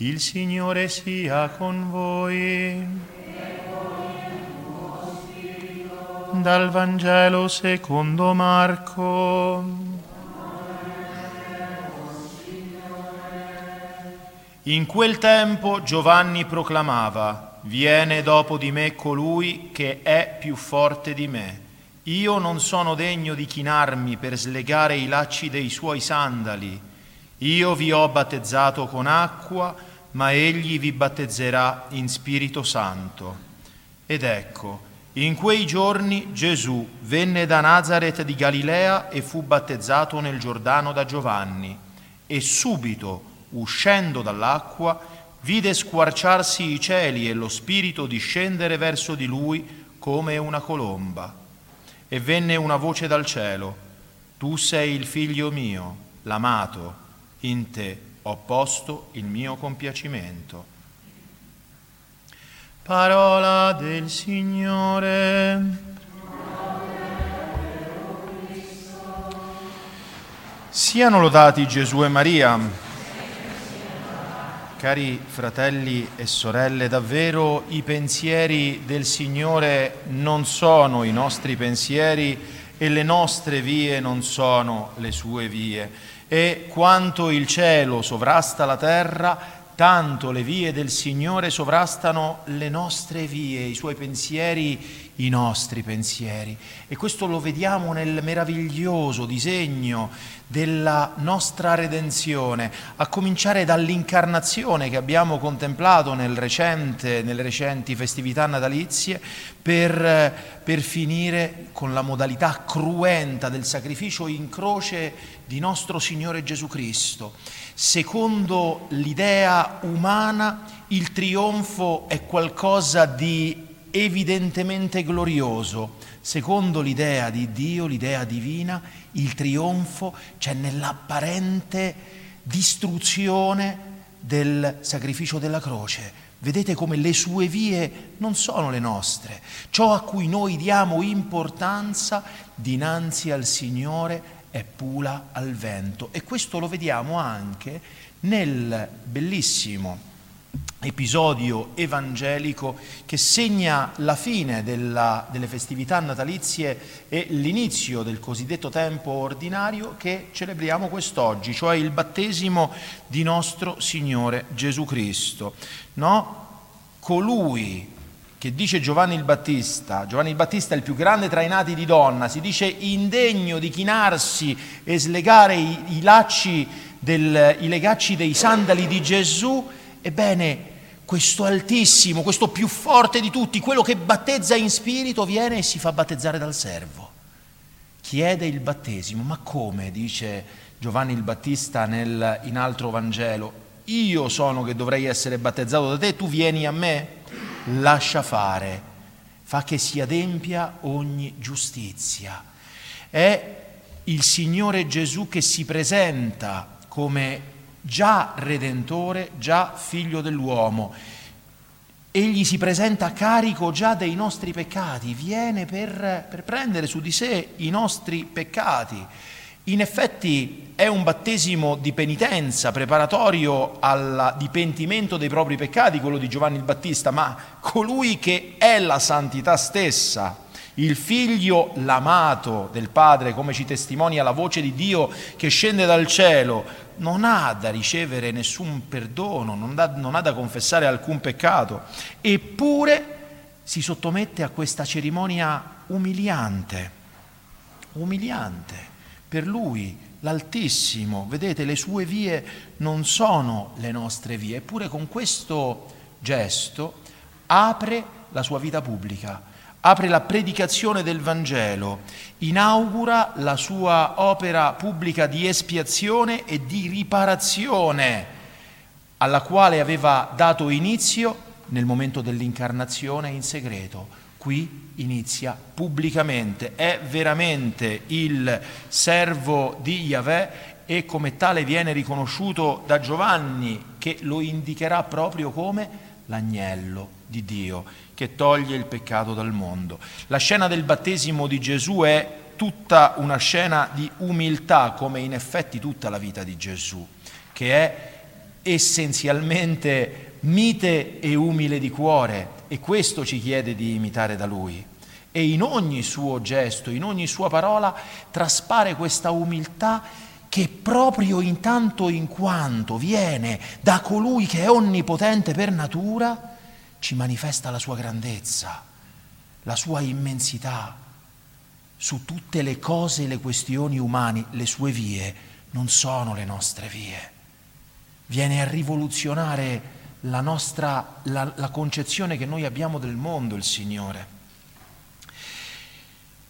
Il Signore sia con voi. Dal Vangelo secondo Marco. In quel tempo Giovanni proclamava, viene dopo di me colui che è più forte di me. Io non sono degno di chinarmi per slegare i lacci dei suoi sandali. Io vi ho battezzato con acqua, ma egli vi battezzerà in Spirito Santo. Ed ecco, in quei giorni Gesù venne da Nazareth di Galilea e fu battezzato nel Giordano da Giovanni, e subito, uscendo dall'acqua, vide squarciarsi i cieli e lo Spirito discendere verso di lui come una colomba. E venne una voce dal cielo, Tu sei il figlio mio, l'amato, in te ho posto il mio compiacimento. Parola del Signore. Siano lodati Gesù e Maria. Cari fratelli e sorelle, davvero i pensieri del Signore non sono i nostri pensieri e le nostre vie non sono le sue vie e quanto il cielo sovrasta la terra, tanto le vie del Signore sovrastano le nostre vie, i suoi pensieri, i nostri pensieri. E questo lo vediamo nel meraviglioso disegno della nostra redenzione, a cominciare dall'incarnazione che abbiamo contemplato nel recente, nelle recenti festività natalizie, per, per finire con la modalità cruenta del sacrificio in croce di nostro Signore Gesù Cristo. Secondo l'idea umana, il trionfo è qualcosa di evidentemente glorioso. Secondo l'idea di Dio, l'idea divina, il trionfo c'è nell'apparente distruzione del sacrificio della croce. Vedete come le sue vie non sono le nostre. Ciò a cui noi diamo importanza dinanzi al Signore è pula al vento. E questo lo vediamo anche nel bellissimo episodio evangelico che segna la fine della, delle festività natalizie e l'inizio del cosiddetto tempo ordinario che celebriamo quest'oggi, cioè il battesimo di nostro Signore Gesù Cristo. No? Colui che dice Giovanni il Battista, Giovanni il Battista è il più grande tra i nati di donna, si dice indegno di chinarsi e slegare i, i lacci del, i legacci dei sandali di Gesù, Ebbene, questo altissimo, questo più forte di tutti, quello che battezza in spirito, viene e si fa battezzare dal servo. Chiede il battesimo, ma come, dice Giovanni il Battista nel, in altro Vangelo, io sono che dovrei essere battezzato da te, tu vieni a me? Lascia fare, fa che si adempia ogni giustizia. È il Signore Gesù che si presenta come già redentore, già figlio dell'uomo. Egli si presenta carico già dei nostri peccati, viene per, per prendere su di sé i nostri peccati. In effetti è un battesimo di penitenza, preparatorio al dipentimento dei propri peccati, quello di Giovanni il Battista, ma colui che è la santità stessa, il figlio l'amato del Padre, come ci testimonia la voce di Dio che scende dal cielo, non ha da ricevere nessun perdono, non, da, non ha da confessare alcun peccato, eppure si sottomette a questa cerimonia umiliante, umiliante per lui, l'Altissimo. Vedete, le sue vie non sono le nostre vie, eppure con questo gesto apre la sua vita pubblica apre la predicazione del Vangelo, inaugura la sua opera pubblica di espiazione e di riparazione, alla quale aveva dato inizio nel momento dell'incarnazione in segreto. Qui inizia pubblicamente, è veramente il servo di Yahweh e come tale viene riconosciuto da Giovanni che lo indicherà proprio come l'agnello di Dio che toglie il peccato dal mondo. La scena del battesimo di Gesù è tutta una scena di umiltà, come in effetti tutta la vita di Gesù, che è essenzialmente mite e umile di cuore e questo ci chiede di imitare da lui. E in ogni suo gesto, in ogni sua parola traspare questa umiltà che proprio in tanto in quanto viene da colui che è onnipotente per natura, ci manifesta la sua grandezza, la sua immensità su tutte le cose e le questioni umane, le sue vie non sono le nostre vie. Viene a rivoluzionare la nostra la, la concezione che noi abbiamo del mondo, il Signore.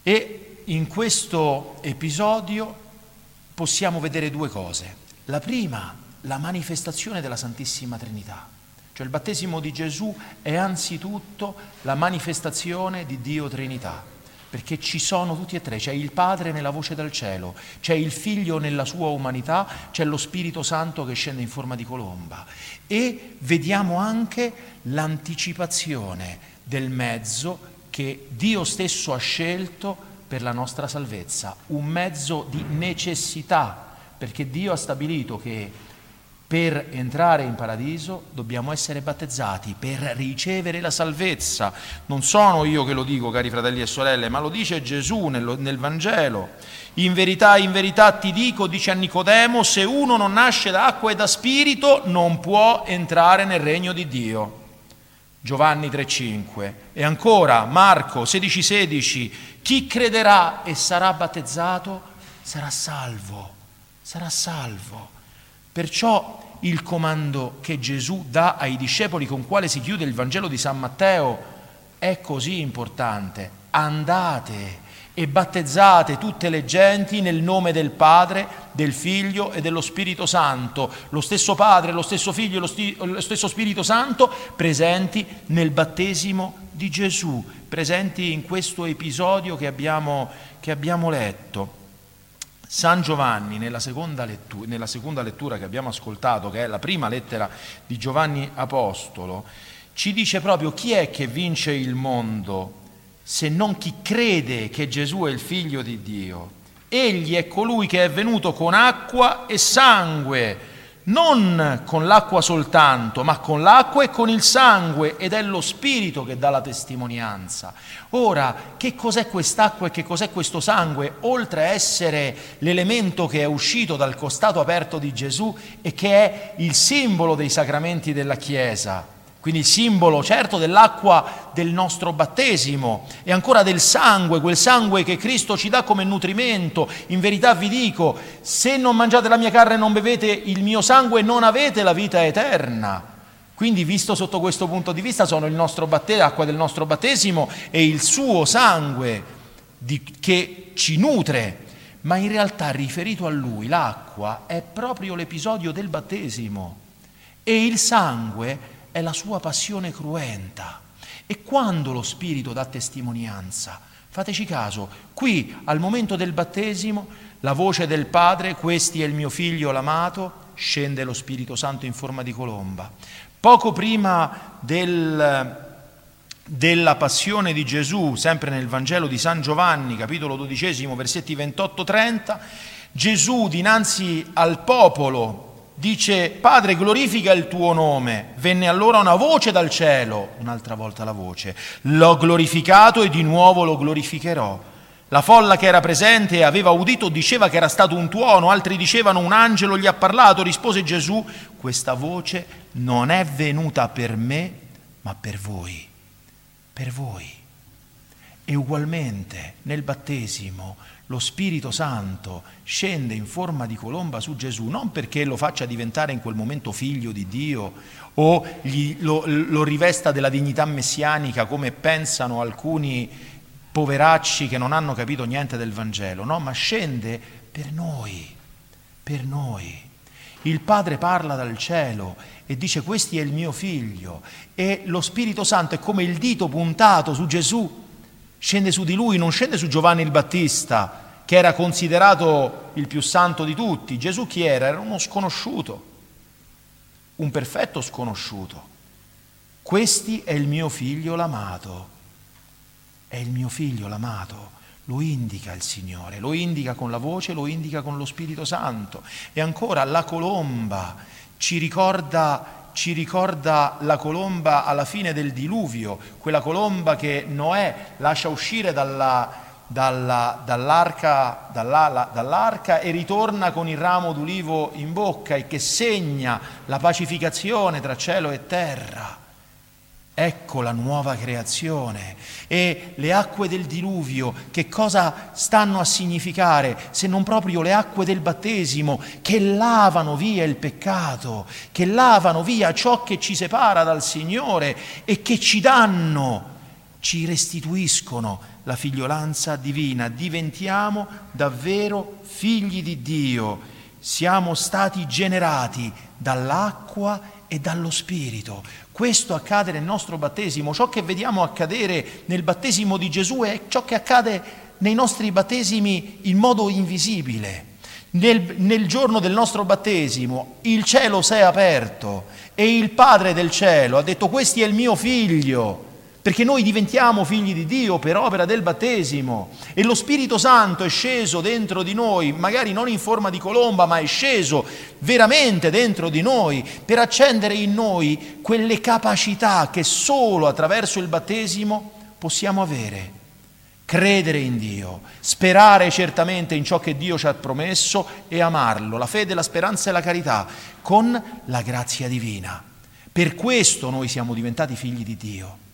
E in questo episodio possiamo vedere due cose. La prima, la manifestazione della Santissima Trinità. Cioè il battesimo di Gesù è anzitutto la manifestazione di Dio Trinità, perché ci sono tutti e tre, c'è il Padre nella voce dal cielo, c'è il Figlio nella sua umanità, c'è lo Spirito Santo che scende in forma di colomba. E vediamo anche l'anticipazione del mezzo che Dio stesso ha scelto per la nostra salvezza, un mezzo di necessità, perché Dio ha stabilito che per entrare in paradiso dobbiamo essere battezzati per ricevere la salvezza. Non sono io che lo dico, cari fratelli e sorelle, ma lo dice Gesù nel, nel, Vangelo. In verità, in verità ti dico, dice a Nicodemo, se uno non nasce da acqua e da spirito non può entrare nel regno di Dio. Giovanni 3,5. E ancora Marco 16,16. 16, chi crederà e sarà battezzato sarà salvo, sarà salvo. Perciò il comando che Gesù dà ai discepoli con quale si chiude il Vangelo di San Matteo è così importante. Andate e battezzate tutte le genti nel nome del Padre, del Figlio e dello Spirito Santo, lo stesso Padre, lo stesso Figlio e lo, sti- lo stesso Spirito Santo presenti nel battesimo di Gesù, presenti in questo episodio che abbiamo, che abbiamo letto. San Giovanni, nella seconda, lettura, nella seconda lettura che abbiamo ascoltato, che è la prima lettera di Giovanni Apostolo, ci dice proprio chi è che vince il mondo se non chi crede che Gesù è il figlio di Dio. Egli è colui che è venuto con acqua e sangue, non con l'acqua soltanto, ma con l'acqua e con il sangue, ed è lo Spirito che dà la testimonianza. Ora, che cos'è quest'acqua e che cos'è questo sangue? Oltre a essere l'elemento che è uscito dal costato aperto di Gesù e che è il simbolo dei sacramenti della Chiesa quindi il simbolo certo dell'acqua del nostro battesimo e ancora del sangue, quel sangue che Cristo ci dà come nutrimento. In verità vi dico, se non mangiate la mia carne e non bevete il mio sangue non avete la vita eterna. Quindi visto sotto questo punto di vista sono battesimo, l'acqua del nostro battesimo e il suo sangue di, che ci nutre, ma in realtà riferito a lui l'acqua è proprio l'episodio del battesimo e il sangue è la sua passione cruenta. E quando lo Spirito dà testimonianza, fateci caso, qui al momento del battesimo, la voce del Padre, questi è il mio figlio l'amato, scende lo Spirito Santo in forma di colomba. Poco prima del, della passione di Gesù, sempre nel Vangelo di San Giovanni, capitolo dodicesimo, versetti 28-30, Gesù dinanzi al popolo dice Padre glorifica il tuo nome. Venne allora una voce dal cielo, un'altra volta la voce, l'ho glorificato e di nuovo lo glorificherò. La folla che era presente e aveva udito diceva che era stato un tuono, altri dicevano un angelo gli ha parlato, rispose Gesù, questa voce non è venuta per me, ma per voi, per voi. E ugualmente nel battesimo lo Spirito Santo scende in forma di colomba su Gesù, non perché lo faccia diventare in quel momento figlio di Dio o gli, lo, lo rivesta della dignità messianica come pensano alcuni poveracci che non hanno capito niente del Vangelo, no, ma scende per noi, per noi. Il Padre parla dal cielo e dice questo è il mio figlio e lo Spirito Santo è come il dito puntato su Gesù Scende su di lui, non scende su Giovanni il Battista, che era considerato il più santo di tutti. Gesù chi era? Era uno sconosciuto, un perfetto sconosciuto. Questi è il mio figlio l'amato, è il mio figlio l'amato, lo indica il Signore, lo indica con la voce, lo indica con lo Spirito Santo. E ancora la colomba ci ricorda, ci ricorda la colomba alla fine del diluvio, quella colomba che Noè lascia uscire dalla, dalla, dall'arca, dalla, dall'arca, e ritorna con il ramo d'ulivo in bocca e che segna la pacificazione tra cielo e terra. Ecco la nuova creazione. E le acque del diluvio, che cosa stanno a significare se non proprio le acque del battesimo che lavano via il peccato, che lavano via ciò che ci separa dal Signore e che ci danno, ci restituiscono la figliolanza divina. Diventiamo davvero figli di Dio. Siamo stati generati dall'acqua e dallo Spirito. Questo accade nel nostro battesimo, ciò che vediamo accadere nel battesimo di Gesù è ciò che accade nei nostri battesimi in modo invisibile. Nel, nel, giorno del nostro battesimo il cielo si è aperto e il Padre del cielo ha detto questo è il mio figlio perché noi diventiamo figli di Dio per opera del battesimo e lo Spirito Santo è sceso dentro di noi, magari non in forma di colomba, ma è sceso veramente dentro di noi per accendere in noi quelle capacità che solo attraverso il battesimo possiamo avere. Credere in Dio, sperare certamente in ciò che Dio ci ha promesso e amarlo, la fede, la speranza e la carità, con la grazia divina. Per questo noi siamo diventati figli di Dio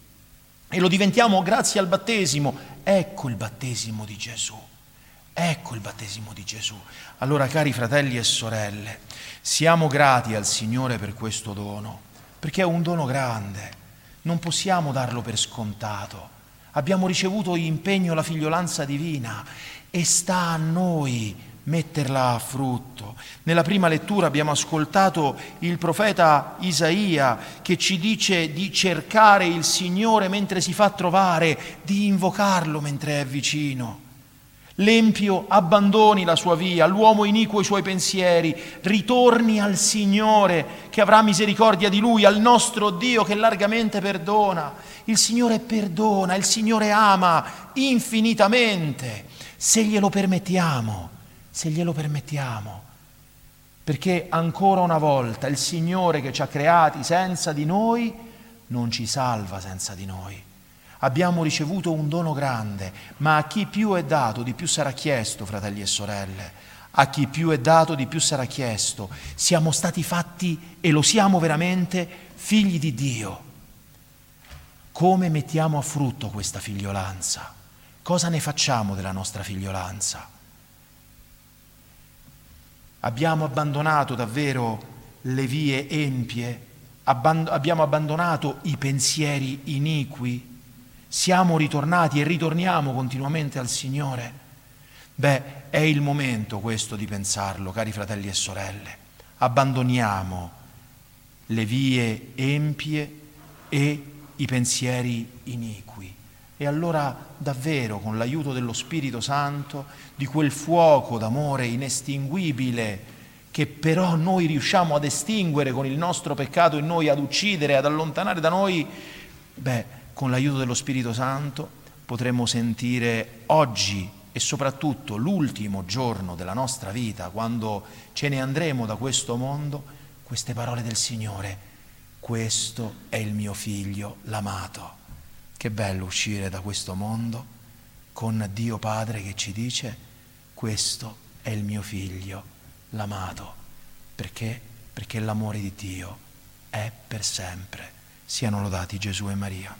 e lo diventiamo grazie al battesimo. Ecco il battesimo di Gesù. Ecco il battesimo di Gesù. Allora, cari fratelli e sorelle, siamo grati al Signore per questo dono, perché è un dono grande, non possiamo darlo per scontato. Abbiamo ricevuto impegno la figliolanza divina e sta a noi metterla a frutto. Nella prima lettura abbiamo ascoltato il profeta Isaia che ci dice di cercare il Signore mentre si fa trovare, di invocarlo mentre è vicino. L'empio abbandoni la sua via, l'uomo iniquo i suoi pensieri, ritorni al Signore che avrà misericordia di lui, al nostro Dio che largamente perdona. Il Signore perdona, il Signore ama infinitamente, se glielo permettiamo se glielo permettiamo. Perché ancora una volta il Signore che ci ha creati senza di noi non ci salva senza di noi. Abbiamo ricevuto un dono grande, ma a chi più è dato di più sarà chiesto, fratelli e sorelle. A chi più è dato di più sarà chiesto. Siamo stati fatti, e lo siamo veramente, figli di Dio. Come mettiamo a frutto questa figliolanza? Cosa ne facciamo della nostra figliolanza? Abbiamo abbandonato davvero le vie empie? Abband- abbiamo abbandonato i pensieri iniqui? Siamo ritornati e ritorniamo continuamente al Signore? Beh, è il momento questo di pensarlo, cari fratelli e sorelle. Abbandoniamo le vie empie e i pensieri iniqui. E allora davvero con l'aiuto dello Spirito Santo, di quel fuoco d'amore inestinguibile che però noi riusciamo ad estinguere con il nostro peccato in noi, ad uccidere, ad allontanare da noi, beh, con l'aiuto dello Spirito Santo potremo sentire oggi e soprattutto l'ultimo giorno della nostra vita, quando ce ne andremo da questo mondo, queste parole del Signore. Questo è il mio figlio, l'amato. Che bello uscire da questo mondo con Dio Padre che ci dice questo è il mio figlio, l'amato. Perché? Perché l'amore di Dio è per sempre. Siano lodati Gesù e Maria.